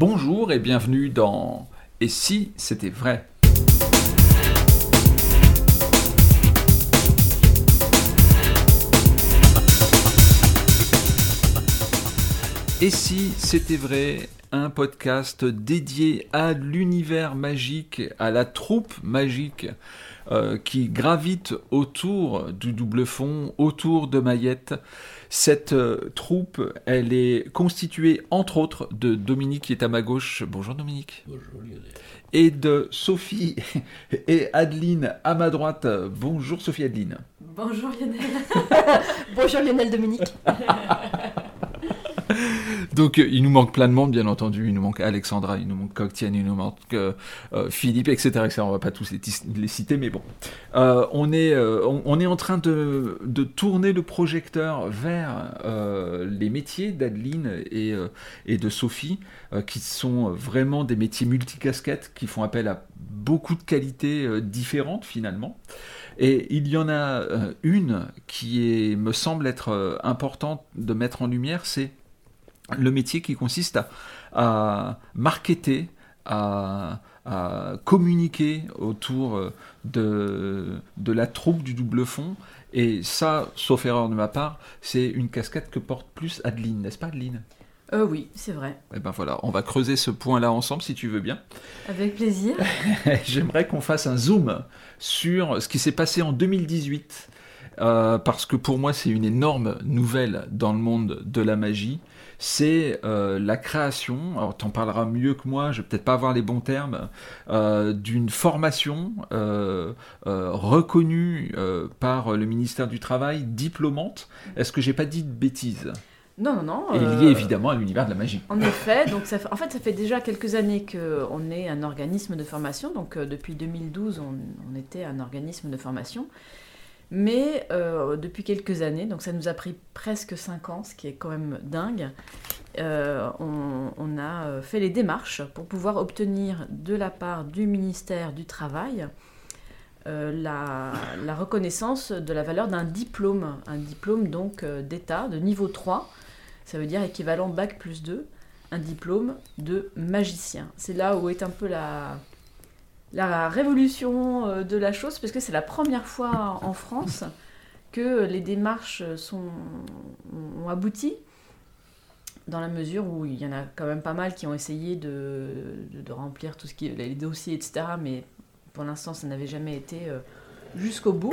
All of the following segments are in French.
Bonjour et bienvenue dans Et si c'était vrai? Et si c'était vrai? Un podcast dédié à l'univers magique, à la troupe magique euh, qui gravite autour du double fond, autour de Mayette. Cette euh, troupe, elle est constituée entre autres de Dominique qui est à ma gauche. Bonjour Dominique. Bonjour Lionel. Et de Sophie et Adeline à ma droite. Bonjour Sophie Adeline. Bonjour Lionel. Bonjour Lionel Dominique. Donc euh, il nous manque plein de monde, bien entendu. Il nous manque Alexandra, il nous manque Coctienne, il nous manque euh, euh, Philippe, etc., etc. On va pas tous les, citer, mais bon. on, est, on, est en train de, de tourner le projecteur vers les métiers d'Adeline et, et de Sophie, qui sont vraiment des métiers multicasquettes, qui font appel à beaucoup de qualités différentes finalement. Et il y en a une qui est, me semble être importante de mettre en lumière, c'est le métier qui consiste à, à marketer, à, communiquer autour euh, de, de la troupe du double fond. Et ça, sauf erreur de ma part, c'est une casquette que porte plus Adeline, n'est-ce pas Adeline? Euh, oui, c'est vrai. Et eh ben voilà, on va creuser ce point-là ensemble si tu veux bien. Avec plaisir. J'aimerais qu'on fasse un zoom sur ce qui s'est passé en 2018, euh, parce que pour moi c'est une énorme nouvelle dans le monde de la magie c'est euh, la création, alors tu en parleras mieux que moi, je vais peut-être pas avoir les bons termes, euh, d'une formation reconnue par le ministère du Travail, diplômante. Est-ce que j'ai pas dit de bêtises? Non, non, non. Et lié évidemment à l'univers de la magie. En effet, donc ça en fait, ça fait déjà quelques années qu'on est un organisme de formation. Donc depuis 2012, on, on, était un organisme de formation. Mais euh, depuis quelques années, donc ça nous a pris presque 5 ans, ce qui est quand même dingue, euh, on, a euh, fait les démarches pour pouvoir obtenir de la part du ministère du Travail la, la, reconnaissance de la valeur d'un diplôme, un diplôme donc d'État de niveau 3, ça veut dire équivalent Bac plus 2, un diplôme de magicien. C'est là où est un peu la, la révolution euh, de la chose, parce que c'est la première fois en France que les démarches sont, ont abouti, dans la mesure où il y en a quand même pas mal qui ont essayé de, de, remplir tout ce qui les dossiers, etc. Mais pour l'instant, ça n'avait jamais été euh, jusqu'au bout.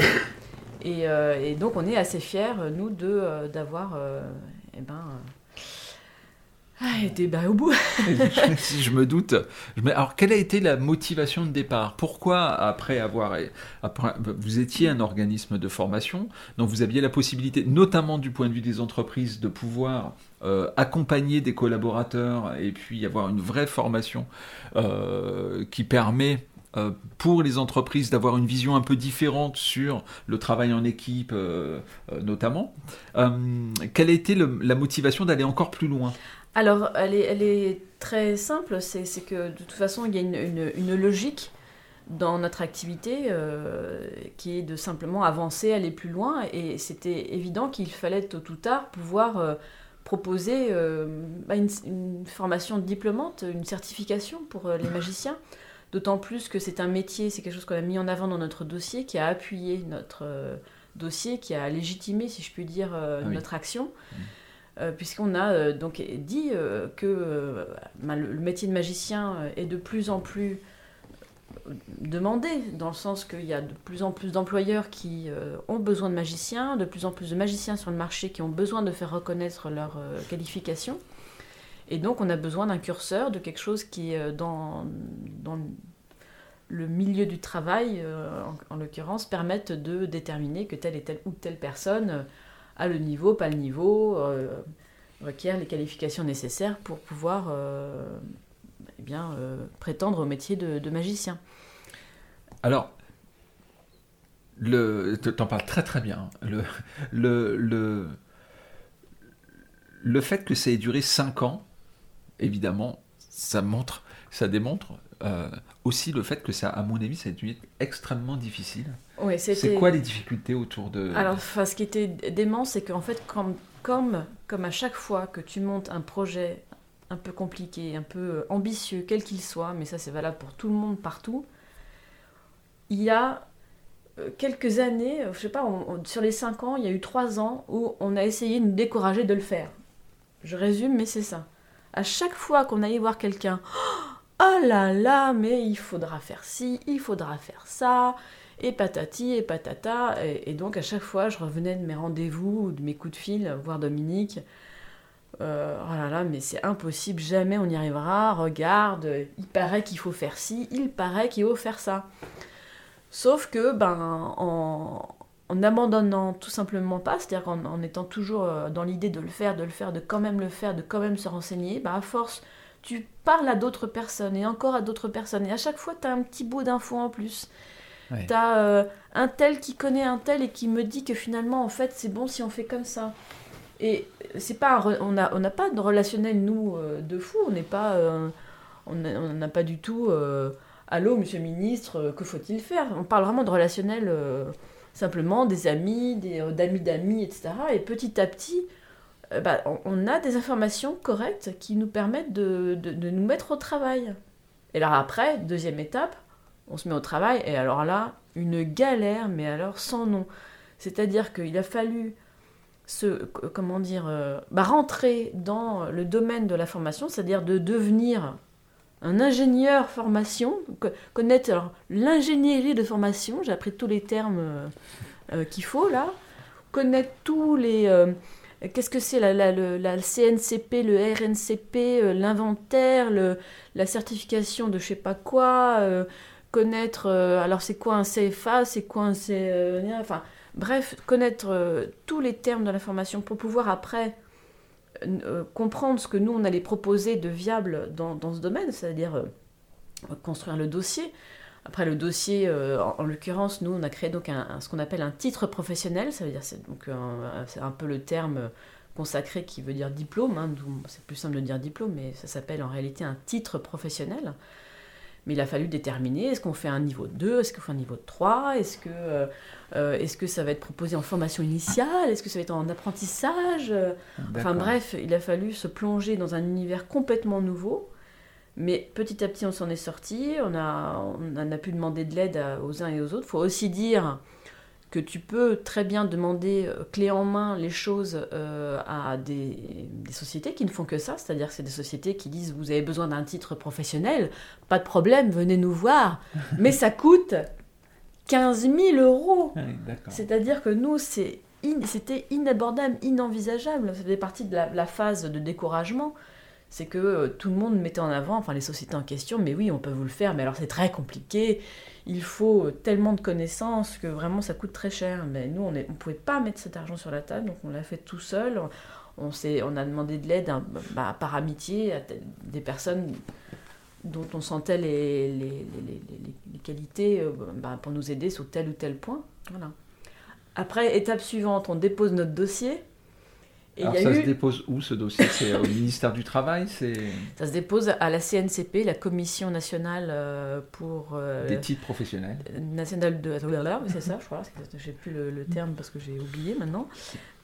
Et, euh, et, donc, on est assez fiers, nous, d'avoir eh ben, ah, était bah, au bout. si je me doute. Alors, quelle a été la motivation de départ? Pourquoi, après avoir. vous étiez un organisme de formation, donc vous aviez la possibilité, notamment du point de vue des entreprises, de pouvoir euh, accompagner des collaborateurs et puis avoir une vraie formation euh, qui permet euh, pour les entreprises d'avoir une vision un peu différente sur le travail en équipe notamment. quelle a été la motivation d'aller encore plus loin? Alors, elle est, très simple, c'est que de toute façon, il y a une, logique dans notre activité euh, qui est de simplement avancer, aller plus loin, et c'était évident qu'il fallait tôt ou tard pouvoir euh, proposer euh, bah, une, formation diplômante, une certification pour les magiciens, d'autant plus que c'est un métier, c'est quelque chose qu'on a mis en avant dans notre dossier, qui a appuyé notre dossier, qui a légitimé, si je puis dire, ah notre action. Mmh. Euh, puisqu'on a euh, donc dit euh, que ben, le, métier de magicien est de plus en plus demandé, dans le sens qu'il y a de plus en plus d'employeurs qui ont besoin de magiciens, de plus en plus de magiciens sur le marché qui ont besoin de faire reconnaître leur qualification. Et donc on a besoin d'un curseur, de quelque chose qui, dans, dans le milieu du travail, en, en l'occurrence, permette de déterminer que telle et telle ou telle personne à le niveau, pas le niveau, euh, requiert les qualifications nécessaires pour pouvoir euh, eh bien, euh, prétendre au métier de, magicien. Alors, le, en parles très très bien. Le, le, le, le fait que ça ait duré 5 ans, évidemment, ça montre, ça démontre aussi le fait que ça, à mon avis, ça a été extrêmement difficile. C'est quoi les difficultés autour de... Alors, ce qui était dément, c'est qu'en fait, comme, comme, comme à chaque fois que tu montes un projet un peu compliqué, un peu ambitieux, quel qu'il soit, mais ça c'est valable pour tout le monde partout, il y a euh, quelques années, je sais pas, sur les 5 ans, il y a eu 3 ans où on a essayé de nous décourager de le faire. Je résume, mais c'est ça. À chaque fois qu'on allait voir quelqu'un, oh là là, mais il faudra faire ci, il faudra faire ça, et patati et patata. Et, donc à chaque fois, je revenais de mes rendez-vous, de mes coups de fil, voir Dominique. Euh, oh là là, mais c'est impossible, jamais on y arrivera. Regarde, il paraît qu'il faut faire ci, il paraît qu'il faut faire ça. Sauf que, ben, en, n'abandonnant tout simplement pas, c'est-à-dire qu'en étant toujours euh, dans l'idée de le faire, de le faire, de quand même le faire, de quand même se renseigner, ben, à force, tu parles à d'autres personnes et encore à d'autres personnes. Et à chaque fois, tu as un petit bout d'infos en plus. Tu as euh, un tel qui connaît un tel et qui me dit que finalement, en fait, c'est bon si on fait comme ça. Et c'est pas on n'a on pas de relationnel, nous, euh, de fou. On n'est pas. on n'a pas du tout Allô, monsieur le ministre, euh, que faut-il faire? On parle vraiment de relationnel euh, simplement, des amis, euh, d'amis d'amis, etc. Et petit à petit, bah, on, a des informations correctes qui nous permettent de, nous mettre au travail. Et alors après, deuxième étape, on se met au travail, et alors là, une galère, mais alors sans nom. C'est-à-dire qu'il a fallu se, comment dire, bah, rentrer dans le domaine de la formation, c'est-à-dire de devenir un ingénieur formation, connaître l'ingénierie de formation, j'ai appris tous les termes euh, euh, qu'il faut là, connaître tous les... Euh, qu'est-ce que c'est la, la, CNCP, le RNCP, l'inventaire, la certification de je sais pas quoi, connaître... alors c'est quoi un CFA, c'est quoi un C... enfin, bref, connaître tous les termes de la formation pour pouvoir après euh, comprendre ce que nous, on allait proposer de viable dans, ce domaine, c'est-à-dire euh, construire le dossier. Après, le dossier, euh, en, l'occurrence, nous, on a créé donc un, ce qu'on appelle un titre professionnel, ça veut dire, c'est donc c'est un peu le terme consacré qui veut dire diplôme, hein, c'est plus simple de dire diplôme, mais ça s'appelle en réalité un titre professionnel. Mais il a fallu déterminer, est-ce qu'on fait un niveau 2, est-ce qu'on fait un niveau 3, est-ce que, euh, euh, est-ce que ça va être proposé en formation initiale, est-ce que ça va être en apprentissage Enfin bref, il a fallu se plonger dans un univers complètement nouveau. Mais petit à petit, on s'en est sorti, on a, on a pu demander de l'aide aux uns et aux autres. Il faut aussi dire que tu peux très bien demander euh, clé en main les choses euh, à des, sociétés qui ne font que ça, c'est-à-dire que c'est des sociétés qui disent vous avez besoin d'un titre professionnel, pas de problème, venez nous voir, mais ça coûte 15 000 euros. c'est-à-dire que nous, c'était inabordable, inenvisageable, ça faisait partie de la phase de découragement. C'est que euh, tout le monde mettait en avant, enfin les sociétés en question, mais oui, on peut vous le faire, mais alors c'est très compliqué, il faut tellement de connaissances que vraiment ça coûte très cher. Mais nous, on ne pouvait pas mettre cet argent sur la table, donc on l'a fait tout seul. On, on a demandé de l'aide hein, bah, par amitié à des personnes dont on sentait les, qualités euh, bah, pour nous aider sur tel ou tel point. Voilà. Après, étape suivante, on dépose notre dossier. Alors ça se dépose où ce dossier? C'est au ministère du Travail Ça se dépose à la CNCP, la Commission nationale euh, pour... Euh, Des titres professionnels. Nationale de... C'est ça, je crois. J'ai plus le, terme parce que j'ai oublié maintenant.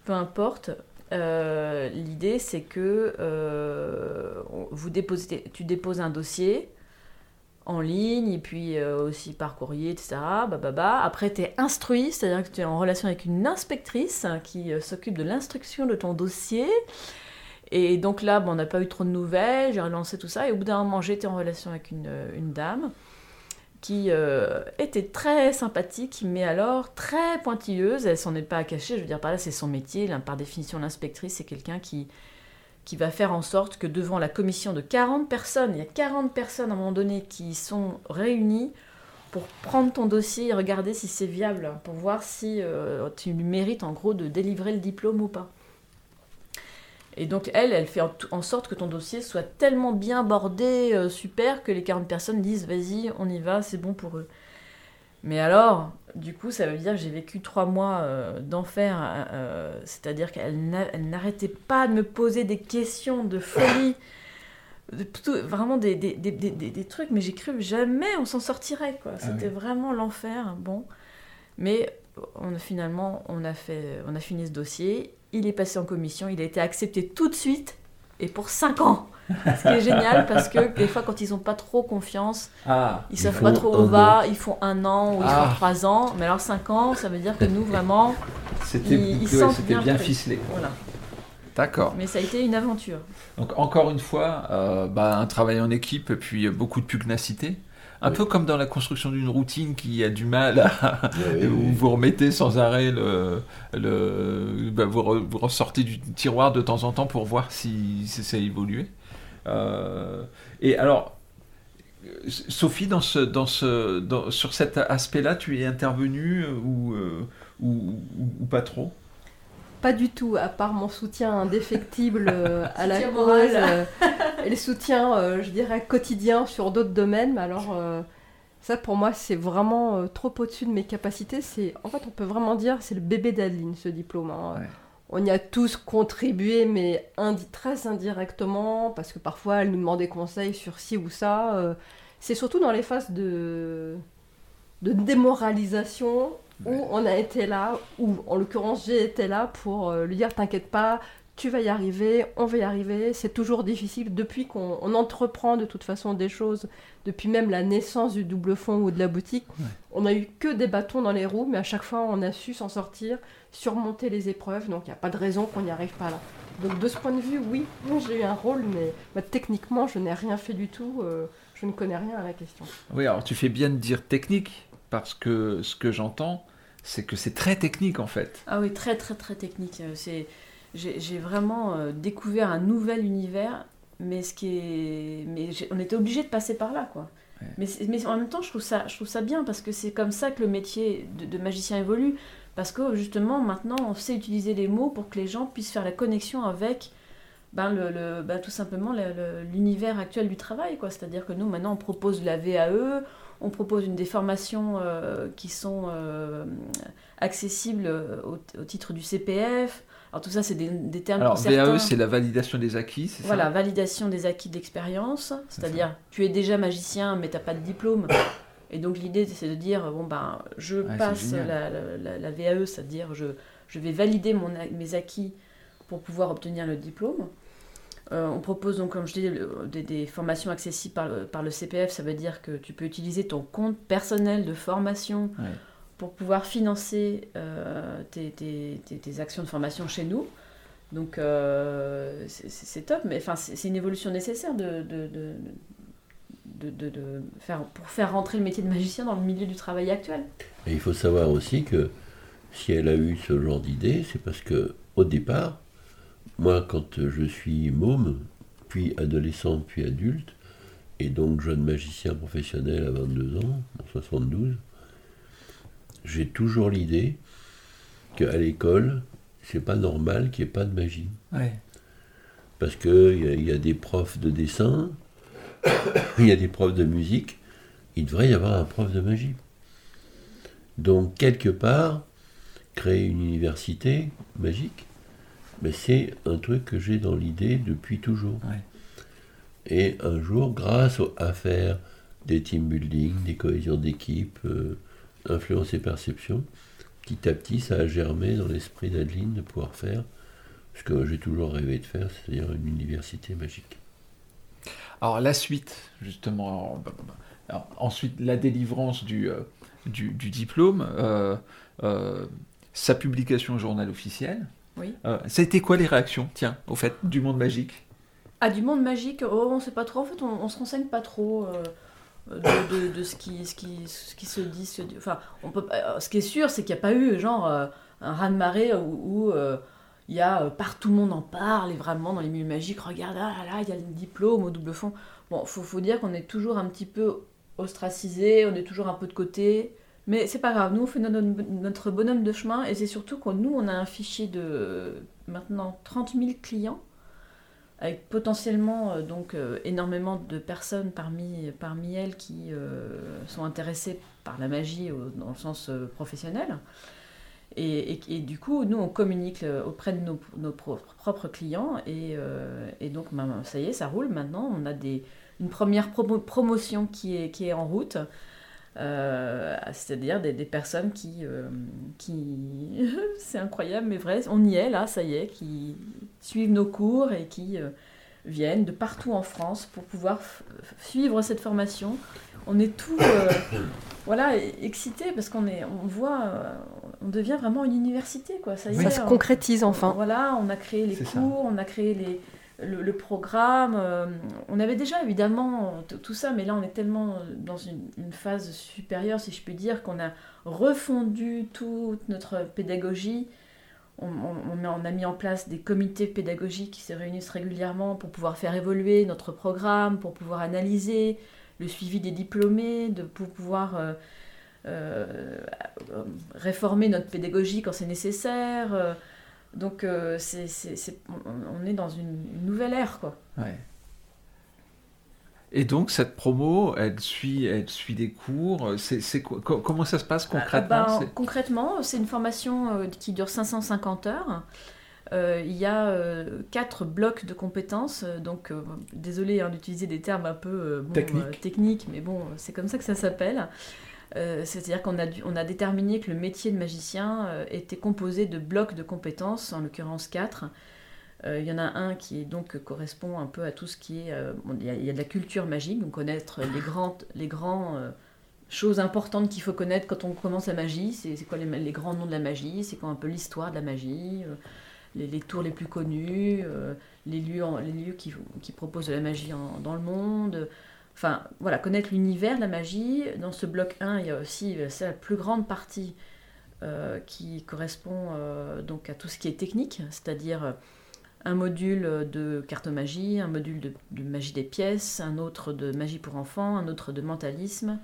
Peu importe. Euh, l'idée, c'est que vous déposez, tu déposes un dossier en ligne, et puis euh, aussi par courrier, etc. Bah, bah, bah. Après, tu es instruit, c'est-à-dire que tu es en relation avec une inspectrice hein, qui euh, s'occupe de l'instruction de ton dossier. Et donc là, bon, on n'a pas eu trop de nouvelles, j'ai relancé tout ça, et au bout d'un moment, j'étais en relation avec une, euh, dame qui était très sympathique, mais alors très pointilleuse, elle s'en est pas cachée, je veux dire, par là, c'est son métier, par définition, l'inspectrice, c'est quelqu'un qui qui va faire en sorte que devant la commission de 40 personnes, il y a 40 personnes à un moment donné qui sont réunies pour prendre ton dossier et regarder si c'est viable, pour voir si euh, tu mérites en gros de délivrer le diplôme ou pas. Et donc elle, elle fait en, sorte que ton dossier soit tellement bien bordé, euh, super, que les 40 personnes disent vas-y, on y va, c'est bon pour eux. Mais alors, du coup, ça veut dire que j'ai vécu trois mois euh, d'enfer, euh, euh, c'est-à-dire qu'elle n'arrêtait pas de me poser des questions de folie, vraiment des, des, des, des, trucs, mais j'ai cru que jamais on s'en sortirait, quoi. Ah C'était vraiment l'enfer, bon. Mais on finalement, on a, fait, on a fini ce dossier, il est passé en commission, il a été accepté tout de suite, et pour cinq ans. Ce qui est génial parce que des fois, quand ils n'ont pas trop confiance, Ah, ils Ils savent pas trop où on va, ils font un an ou ils Ah. font trois ans. Mais alors cinq ans, ça veut dire que nous, vraiment, c'était Ils- ils ouais, bien bien ficelé. voilà. D'accord. Mais ça a été une aventure. Donc encore une fois, euh, bah, un travail en équipe et puis euh, beaucoup de pugnacité. Un Oui. peu comme dans la construction d'une routine qui a du mal à... Oui, où oui. vous remettez sans arrêt le... le bah, vous, re- vous ressortez du tiroir de temps en temps pour voir si, si ça a évolué. Euh, et alors, Sophie, dans ce, dans ce, dans- sur cet aspect-là, tu es intervenue euh, ou, euh, ou, ou- ou pas trop? Pas du tout, à part mon soutien indéfectible euh, à la cause euh, et le soutien, euh, je dirais, quotidien sur d'autres domaines. Mais alors, euh, ça pour moi, c'est vraiment euh, trop au-dessus de mes capacités. C'est, en fait, on peut vraiment dire, c'est le bébé d'Adeline, ce diplôme. hein. Ouais. On y a tous contribué, mais indi- très indirectement, parce que parfois, elle nous demandait conseil sur ci ou ça. euh, c'est surtout dans les phases de, de démoralisation où Ouais. on a été là, où en l'occurrence j'ai été là pour euh, lui dire t'inquiète pas, tu vas y arriver, on va y arriver, c'est toujours difficile depuis qu'on on entreprend de toute façon des choses, depuis même la naissance du double fond ou de la boutique, Ouais. on a eu que des bâtons dans les roues, mais à chaque fois on a su s'en sortir, surmonter les épreuves, donc il n'y a pas de raison qu'on n'y arrive pas là. Donc de ce point de vue, oui, j'ai eu un rôle, mais bah, techniquement je n'ai rien fait du tout, euh, je ne connais rien à la question. Oui, alors tu fais bien de dire technique, parce que ce que j'entends, c'est que c'est très technique en fait. Ah oui, très très très technique. Euh, C'est, j'ai, vraiment euh, découvert un nouvel univers, mais ce qui est, mais on était obligé de passer par là, quoi. Ouais. Mais, c'est- mais en même temps, je trouve ça, je trouve ça bien parce que c'est comme ça que le métier de, de magicien évolue. Parce que justement, maintenant, on sait utiliser les mots pour que les gens puissent faire la connexion avec ben, le, le- ben, tout simplement le- le- l'univers actuel du travail. quoi. C'est-à-dire que nous, maintenant, on propose la VAE, on propose une des formations euh, qui sont euh, accessibles au, au titre du CPF. Alors tout ça, c'est des, des termes Alors. VAE, c'est la validation des acquis, c'est Voilà, ça validation des acquis de l'expérience, C'est c'est-à-dire tu es déjà magicien mais tu n'as pas de diplôme. Et donc l'idée c'est de dire, bon ben je passe la, la- la- la VAE, c'est-à-dire je, je vais valider mon, mes acquis pour pouvoir obtenir le diplôme. Euh, on propose donc, comme je dis, le- des, des formations accessibles par le, par le CPF, ça veut dire que tu peux utiliser ton compte personnel de formation Ouais. Pour pouvoir financer euh, tes, actions de formation chez nous. Donc euh, c'est- top, mais enfin, c'est une évolution nécessaire de, faire, pour faire rentrer le métier de magicien dans le milieu du travail actuel. Il faut savoir aussi que si elle a eu ce genre d'idée, c'est parce que au départ, moi, quand je suis môme, puis adolescent, puis adulte, et donc jeune magicien professionnel à 22 ans, en 72, j'ai toujours l'idée qu'à l'école, c'est pas normal qu'il n'y ait pas de magie. Ouais. Parce qu'il y, y a des profs de dessin, il y a des profs de musique, il devrait y avoir un prof de magie. Donc, quelque part, créer une université magique, mais c'est un truc que j'ai dans l'idée depuis toujours. Ouais. Et un jour, grâce au- à faire des team building, des cohésions d'équipe, euh, influence et perception, petit à petit, ça a germé dans l'esprit d'Adeline de pouvoir faire ce que j'ai toujours rêvé de faire, c'est-à-dire une université magique. Alors la suite, justement, alors, bah, bah, alors, ensuite la délivrance du, euh, du, du diplôme, euh, euh, sa publication au journal officiel. Oui. Euh, ça a été quoi les réactions, tiens, au fait, du monde magique? Ah, du monde magique, oh, on sait pas trop. En fait, on, on se renseigne pas trop euh, de, ce, qui, ce, qui, ce qui se dit. dit- Enfin, on peut euh, ce qui est sûr, c'est qu'il n'y a pas eu genre euh, un raz-de-marée où, euh, il y a partout le monde en parle et vraiment dans les milieux magiques, regarde, ah là là, il y a le diplôme au double fond. Bon, faut, faut dire qu'on est toujours un petit peu ostracisé, on est toujours un peu de côté. Mais c'est pas grave, nous on fait notre, notre bonhomme de chemin et c'est surtout que nous on a un fichier de maintenant 30 000 clients avec potentiellement euh, donc euh, énormément de personnes parmi, parmi elles qui euh, sont intéressées par la magie dans le sens professionnel. Et, et- du coup, nous, on communique auprès de nos, nos pro- propres clients et, et donc ben, ça y est, ça roule maintenant. On a des, une première promo- promotion qui est, qui est en route. C'est-à-dire des, des personnes qui, qui c'est incroyable mais vrai, on y est là, ça y est, suivent nos cours et qui euh, viennent de partout en France pour pouvoir suivre cette formation. On est tout euh, voilà, excités parce qu'on est, on voit, euh, on devient vraiment une université. Quoi. Ça, se concrétise enfin. Voilà, on a créé les cours, on a créé les, le, programme. Euh, on avait déjà évidemment tout ça, mais là on est tellement dans une, une phase supérieure, si je puis dire, qu'on a refondu toute notre pédagogie on, a mis en place des comités pédagogiques qui se réunissent régulièrement pour pouvoir faire évoluer notre programme, pour pouvoir analyser le suivi des diplômés, de, pour pouvoir euh, euh, réformer notre pédagogie quand c'est nécessaire. Euh, donc on, est dans une, nouvelle ère. Quoi. Et donc cette promo, elle suit, elle suit des cours. C'est, comment ça se passe ah, concrètement ben, Concrètement, c'est une formation euh, qui dure 550 heures. Euh, il y a euh, quatre blocs de compétences. Donc, désolé hein, d'utiliser des termes un peu techniques, mais bon, c'est comme ça que ça s'appelle. C'est-à-dire qu'on a, on a déterminé que le métier de magicien était composé de blocs de compétences, en l'occurrence quatre. Euh, il y en a un qui donc correspond un peu à tout ce qui est. Euh, il, y a, de la culture magique, donc connaître les grandes, les grands euh, choses importantes qu'il faut connaître quand on commence la magie. C'est quoi les, grands noms de la magie? C'est quoi un peu l'histoire de la magie? Les, tours les plus connus, les lieux, les lieux qui, qui, proposent de la magie dans le monde. Enfin, voilà, connaître l'univers de la magie. Dans ce bloc 1, il y a aussi la plus grande partie qui correspond donc à tout ce qui est technique, c'est-à-dire un module de cartomagie, un module de, magie des pièces, un autre de magie pour enfants, un autre de mentalisme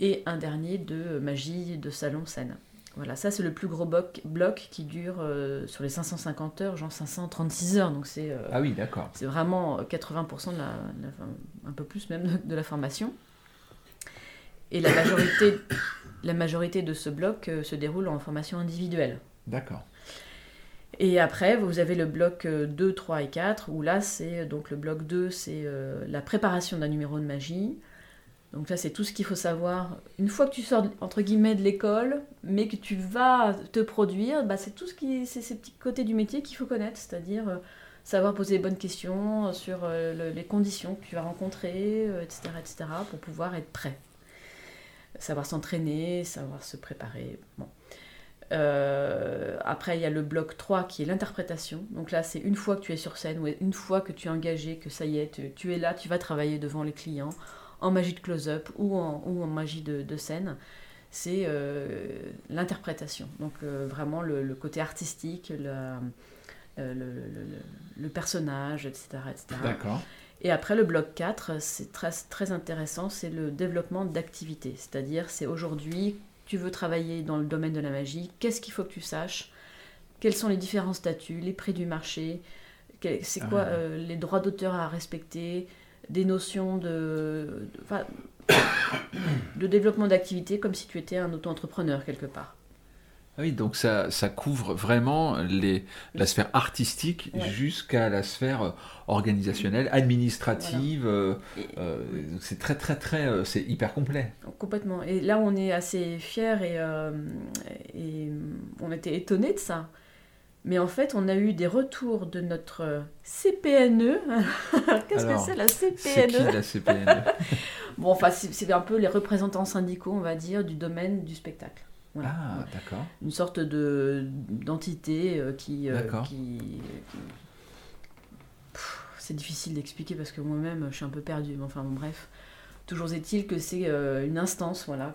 et un dernier de magie de salon scène. Voilà, ça c'est le plus gros bloc, bloc qui dure euh, sur les 550 heures, genre 536 heures. Donc c'est euh, ah oui, d'accord. C'est vraiment 80% de la, un peu plus même de, la formation. Et la majorité, la majorité de ce bloc euh, se déroule en formation individuelle. D'accord. Et après, vous avez le bloc 2, euh, 3 et 4, où là, c'est donc le bloc 2, c'est euh, la préparation d'un numéro de magie. Donc là, c'est tout ce qu'il faut savoir. Une fois que tu sors, entre guillemets, de l'école, mais que tu vas te produire, bah, c'est tout ce qui, c'est ces petits côtés du métier qu'il faut connaître, c'est-à-dire euh, savoir poser les bonnes questions sur les conditions que tu vas rencontrer, etc., etc., pour pouvoir être prêt. Savoir s'entraîner, savoir se préparer. Bon. Euh, après, il y a le bloc 3 qui est l'interprétation. Donc là, c'est une fois que tu es sur scène, ou une fois que tu es engagé, que ça y est, tu, es là, tu vas travailler devant les clients en magie de close-up ou en, ou en magie de, scène. C'est euh, l'interprétation. Donc euh, vraiment le, côté artistique, le, le, personnage, etc. etc. D'accord. Et après, le bloc 4, c'est très, très intéressant, c'est le développement d'activités. C'est-à-dire, c'est aujourd'hui tu veux travailler dans le domaine de la magie, qu'est-ce qu'il faut que tu saches, quels sont les différents statuts, les prix du marché, c'est quoi ah. euh, les droits d'auteur à respecter, des notions de, de développement d'activité comme si tu étais un auto-entrepreneur quelque part. Ah oui, donc ça, ça couvre vraiment les, la sphère artistique jusqu'à la sphère euh, organisationnelle, administrative. Euh, euh, c'est très, très, très. c'est hyper complet. Complètement. Et là, on est assez fiers et, et on était étonnés de ça. Mais en fait, on a eu des retours de notre CPNE. Qu'est-ce que c'est la CPNE C'est qui la CPNE Bon, enfin, c'est un peu les représentants syndicaux, on va dire, du domaine du spectacle. Ah, d'accord. Une sorte de d'entité euh, qui, euh, qui, c'est difficile d'expliquer parce que moi-même je suis un peu perdu. Enfin bon, bref, toujours est-il que c'est euh, une instance voilà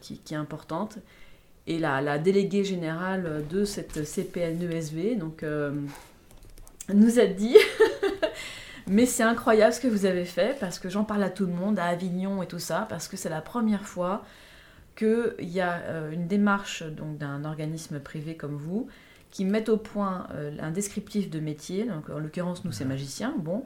qui, qui, est importante. Et la, la déléguée générale de cette CPNESV donc nous a dit Mais c'est incroyable ce que vous avez fait parce que j'en parle à tout le monde, à Avignon et tout ça, parce que c'est la première fois qu'il y a euh, une démarche donc d'un organisme privé comme vous qui met au point euh, un descriptif de métier, donc en l'occurrence nous c'est magicien, bon,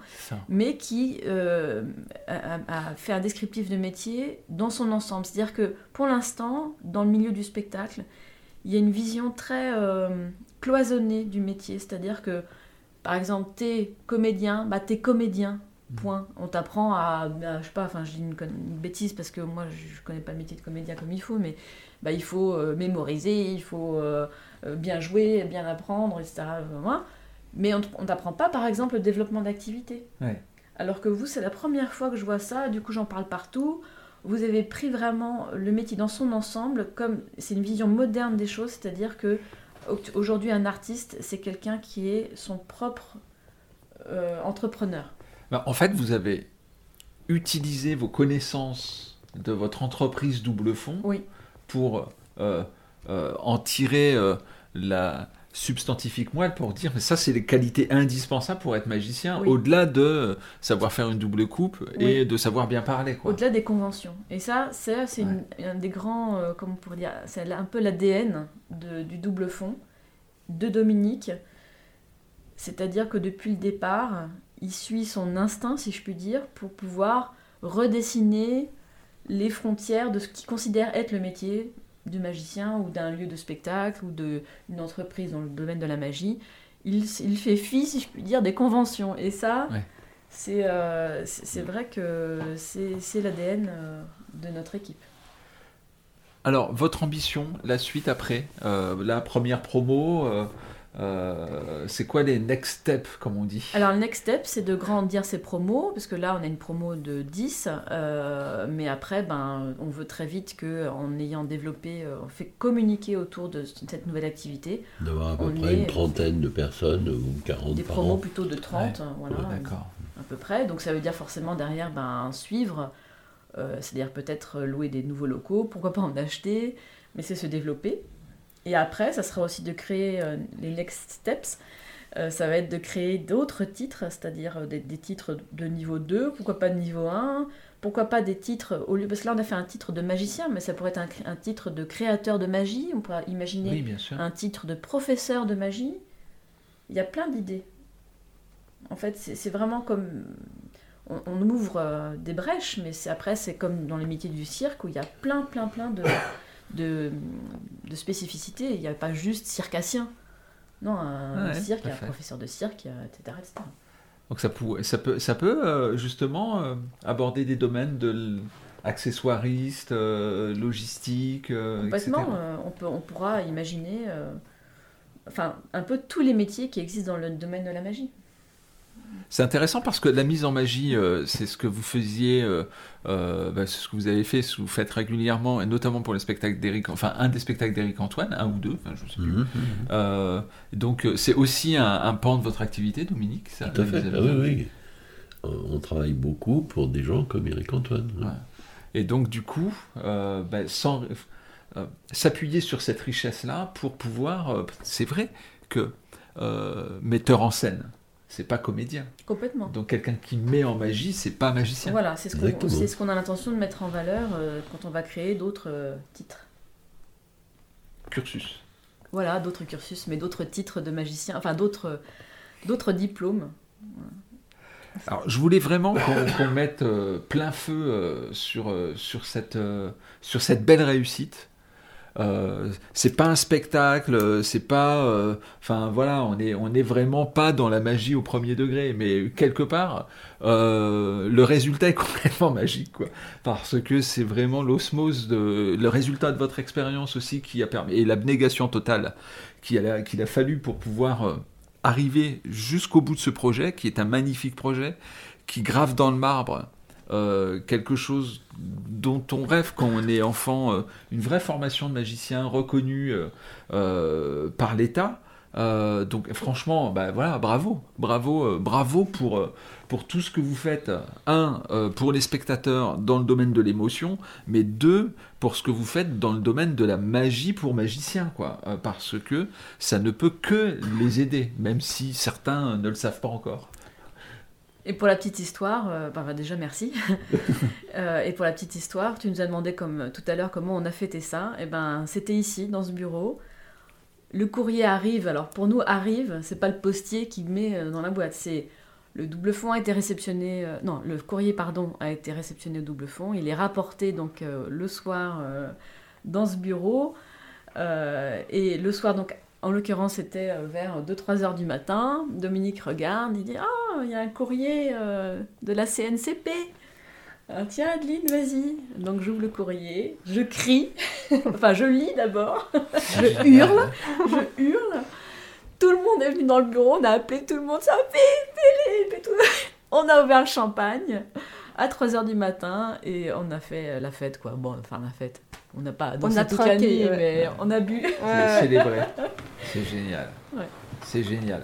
mais qui euh, a, fait un descriptif de métier dans son ensemble. C'est-à-dire que pour l'instant, dans le milieu du spectacle, il y a une vision très cloisonnée du métier, c'est-à-dire que par exemple, t'es comédien, bah t'es comédien, Point. On t'apprend à, je sais pas, enfin je dis une, bêtise parce que moi je, connais pas le métier de comédien comme il faut, mais bah, il faut euh, mémoriser, il faut euh, euh, bien jouer, bien apprendre, etc. Mais on t'apprend pas, par exemple, le développement d'activité. Ouais. Alors que vous, c'est la première fois que je vois ça, du coup j'en parle partout. Vous avez pris vraiment le métier dans son ensemble, comme c'est une vision moderne des choses, c'est-à-dire que au- aujourd'hui un artiste, c'est quelqu'un qui est son propre euh, entrepreneur. Ben, en fait, vous avez utilisé vos connaissances de votre entreprise double fond Oui. pour euh, euh, en tirer euh, la substantifique moelle pour dire mais ça c'est les qualités indispensables pour être magicien Oui. au-delà de savoir faire une double coupe et de savoir bien parler. Au-delà des conventions. Et ça, c'est un des grands, comment on pourrait dire, c'est un peu l'ADN du double fond de Dominique. C'est-à-dire que depuis le départ, il suit son instinct, si je puis dire, pour pouvoir redessiner les frontières de ce qu'il considère être le métier du magicien ou d'un lieu de spectacle ou d'une entreprise dans le domaine de la magie. Il, il fait fi, si je puis dire, des conventions. Et ça, Ouais. c'est euh, c'est vrai que c'est l'ADN euh, de notre équipe. Alors votre ambition, la suite après, euh, la première promo, euh, euh, c'est quoi les next steps comme on dit? Alors le next step, c'est de grandir ses promos, parce que là on a une promo de 10, euh, mais après ben, on veut très vite que en ayant développé, euh, on fait communiquer autour de cette nouvelle activité, D'avoir à peu près est- une trentaine de personnes ou 40 des par promos an. plutôt de 30, voilà, Ouais, D'accord. à peu près. Donc ça veut dire forcément derrière ben, suivre, euh, c'est-à-dire peut-être louer des nouveaux locaux, pourquoi pas en acheter, mais c'est se développer. Et après, ça sera aussi de créer euh, les next steps. Euh, ça va être de créer d'autres titres, c'est-à-dire euh, des, des titres de niveau 2, pourquoi pas de niveau 1, pourquoi pas des titres, au lieu, parce que là on a fait un titre de magicien, mais ça pourrait être un, titre de créateur de magie, on pourrait imaginer Oui, bien sûr. un titre de professeur de magie. Il y a plein d'idées. En fait, c'est vraiment comme. On, on ouvre euh, des brèches, mais après, c'est comme dans les métiers du cirque où il y a plein, plein, plein de, de, de spécificités. Il n'y a pas juste circassien. Non, un Ouais, cirque, tout il y à a un professeur de cirque, etc. etc. Donc ça, pour- ça peut, ça peut euh, justement euh, aborder des domaines de accessoiriste, euh, logistique, Complètement, etc. on, peut, on pourra imaginer enfin, un peu tous les métiers qui existent dans le domaine de la magie. C'est intéressant parce que la mise en magie, euh, c'est ce que vous faisiez, euh, euh, bah, c'est ce que vous avez fait, ce que vous faites régulièrement, et notamment pour les spectacles d'Éric, enfin un des spectacles d'Éric Antoine, un ou deux, enfin je sais plus. Mhm, mhm. Donc c'est aussi un, un pan de votre activité, Dominique. Ça, Tout à fait. Ah oui, oui. On travaille beaucoup pour des gens comme Eric Antoine. Ouais. Et donc, du coup, sans euh, s'appuyer sur cette richesse-là pour pouvoir. c'est vrai que metteur en scène, c'est pas comédien. Complètement. Donc, quelqu'un qui met en magie, c'est pas magicien. Voilà, c'est ce qu'on ce qu'on a l'intention de mettre en valeur euh, quand on va créer d'autres euh, titres. Cursus. Voilà, d'autres cursus, mais d'autres titres de magicien, enfin d'autres d'autres diplômes. Alors, je voulais vraiment qu'on mette euh, plein feu euh, sur, euh, sur, cette, euh, sur cette belle réussite. Euh, c'est pas un spectacle, c'est pas, euh, enfin voilà, on est, on est vraiment pas dans la magie au premier degré, mais quelque part, euh, le résultat est complètement magique, quoi, parce que c'est vraiment l'osmose de, le résultat de votre expérience aussi qui a permis et l'abnégation totale qu'il a, qu'il a fallu pour pouvoir arriver jusqu'au bout de ce projet, qui est un magnifique projet, qui grave dans le marbre euh, quelque chose dont on rêve quand on est enfant, euh, une vraie formation de magicien reconnue euh, par l'État. Donc franchement, bah, voilà, bravo, bravo, bravo pour, pour tout ce que vous faites. Un, pour les spectateurs dans le domaine de l'émotion, mais deux, pour ce que vous faites dans le domaine de la magie pour magiciens, quoi. Parce que ça ne peut que les aider, même si certains ne le savent pas encore. Et pour la petite histoire, euh, bah, bah, déjà merci. Euh, et pour la petite histoire, tu nous as demandé comme tout à l'heure comment on a fêté ça. Et ben c'était ici, dans ce bureau. Le courrier arrive. Alors pour nous arrive, c'est pas le postier qui met euh, dans la boîte, c'est le double fond a été réceptionné. euh, non, le courrier pardon a été réceptionné au double fond. Il est rapporté donc euh, le soir euh, dans ce bureau. Euh, et le soir donc. En l'occurrence, c'était euh, vers 2-3 heures du matin. Dominique regarde, il dit Ah, il y a un courrier euh, de la CNCP. Ah, tiens, Adeline, vas-y. Donc j'ouvre le courrier, je crie, enfin je lis d'abord, je hurle, je hurle. Tout le monde est venu dans le bureau, on a appelé tout le monde, ça et tout. On a ouvert le champagne à 3h du matin et on a fait la fête, quoi. Bon, enfin la fête. On n'a pas dansé On a toute la trinqué, nuit, ouais. mais on a bu. C'est célébré. C'est génial. Ouais. C'est génial.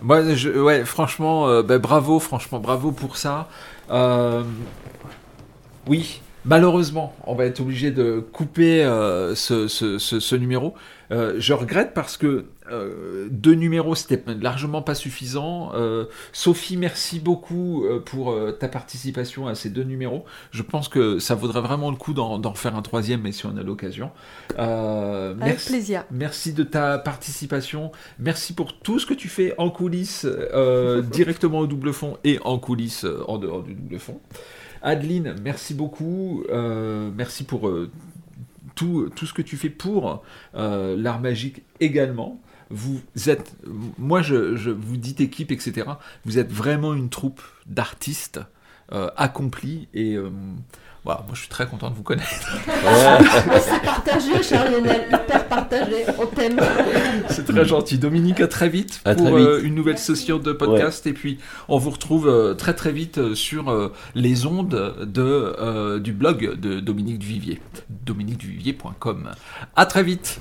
Moi, je, ouais, franchement, euh, ben, bravo, franchement, bravo pour ça. Euh, oui, malheureusement, on va être obligé de couper euh, ce, ce- ce- ce numéro. Euh, je regrette parce que euh, deux numéros, c'était largement pas suffisant. Euh, Sophie, merci beaucoup pour ta participation à ces deux numéros. Je pense que ça vaudrait vraiment le coup d'en faire un troisième, mais si on a l'occasion. Avec merci. plaisir. Merci de ta participation. Merci pour tout ce que tu fais en coulisses, directement au double fond et en coulisses en dehors du double fond. Adeline, merci beaucoup. Euh, merci pour euh, tout, ce que tu fais pour euh, l'art magique également. Vous êtes, moi je, vous dites équipe, etc. Vous êtes vraiment une troupe d'artistes euh, accomplis et voilà, moi je suis très content de vous connaître. C'est partagé, cher Lionel, hyper partagé. On t'aime. C'est très gentil. Dominique, à très vite À pour très vite. euh, une nouvelle session de podcast. Et puis, on vous retrouve euh, très très vite euh, sur euh, les ondes de, euh, du blog de Dominique Duvivier. dominiqueduvivier.com. À très vite.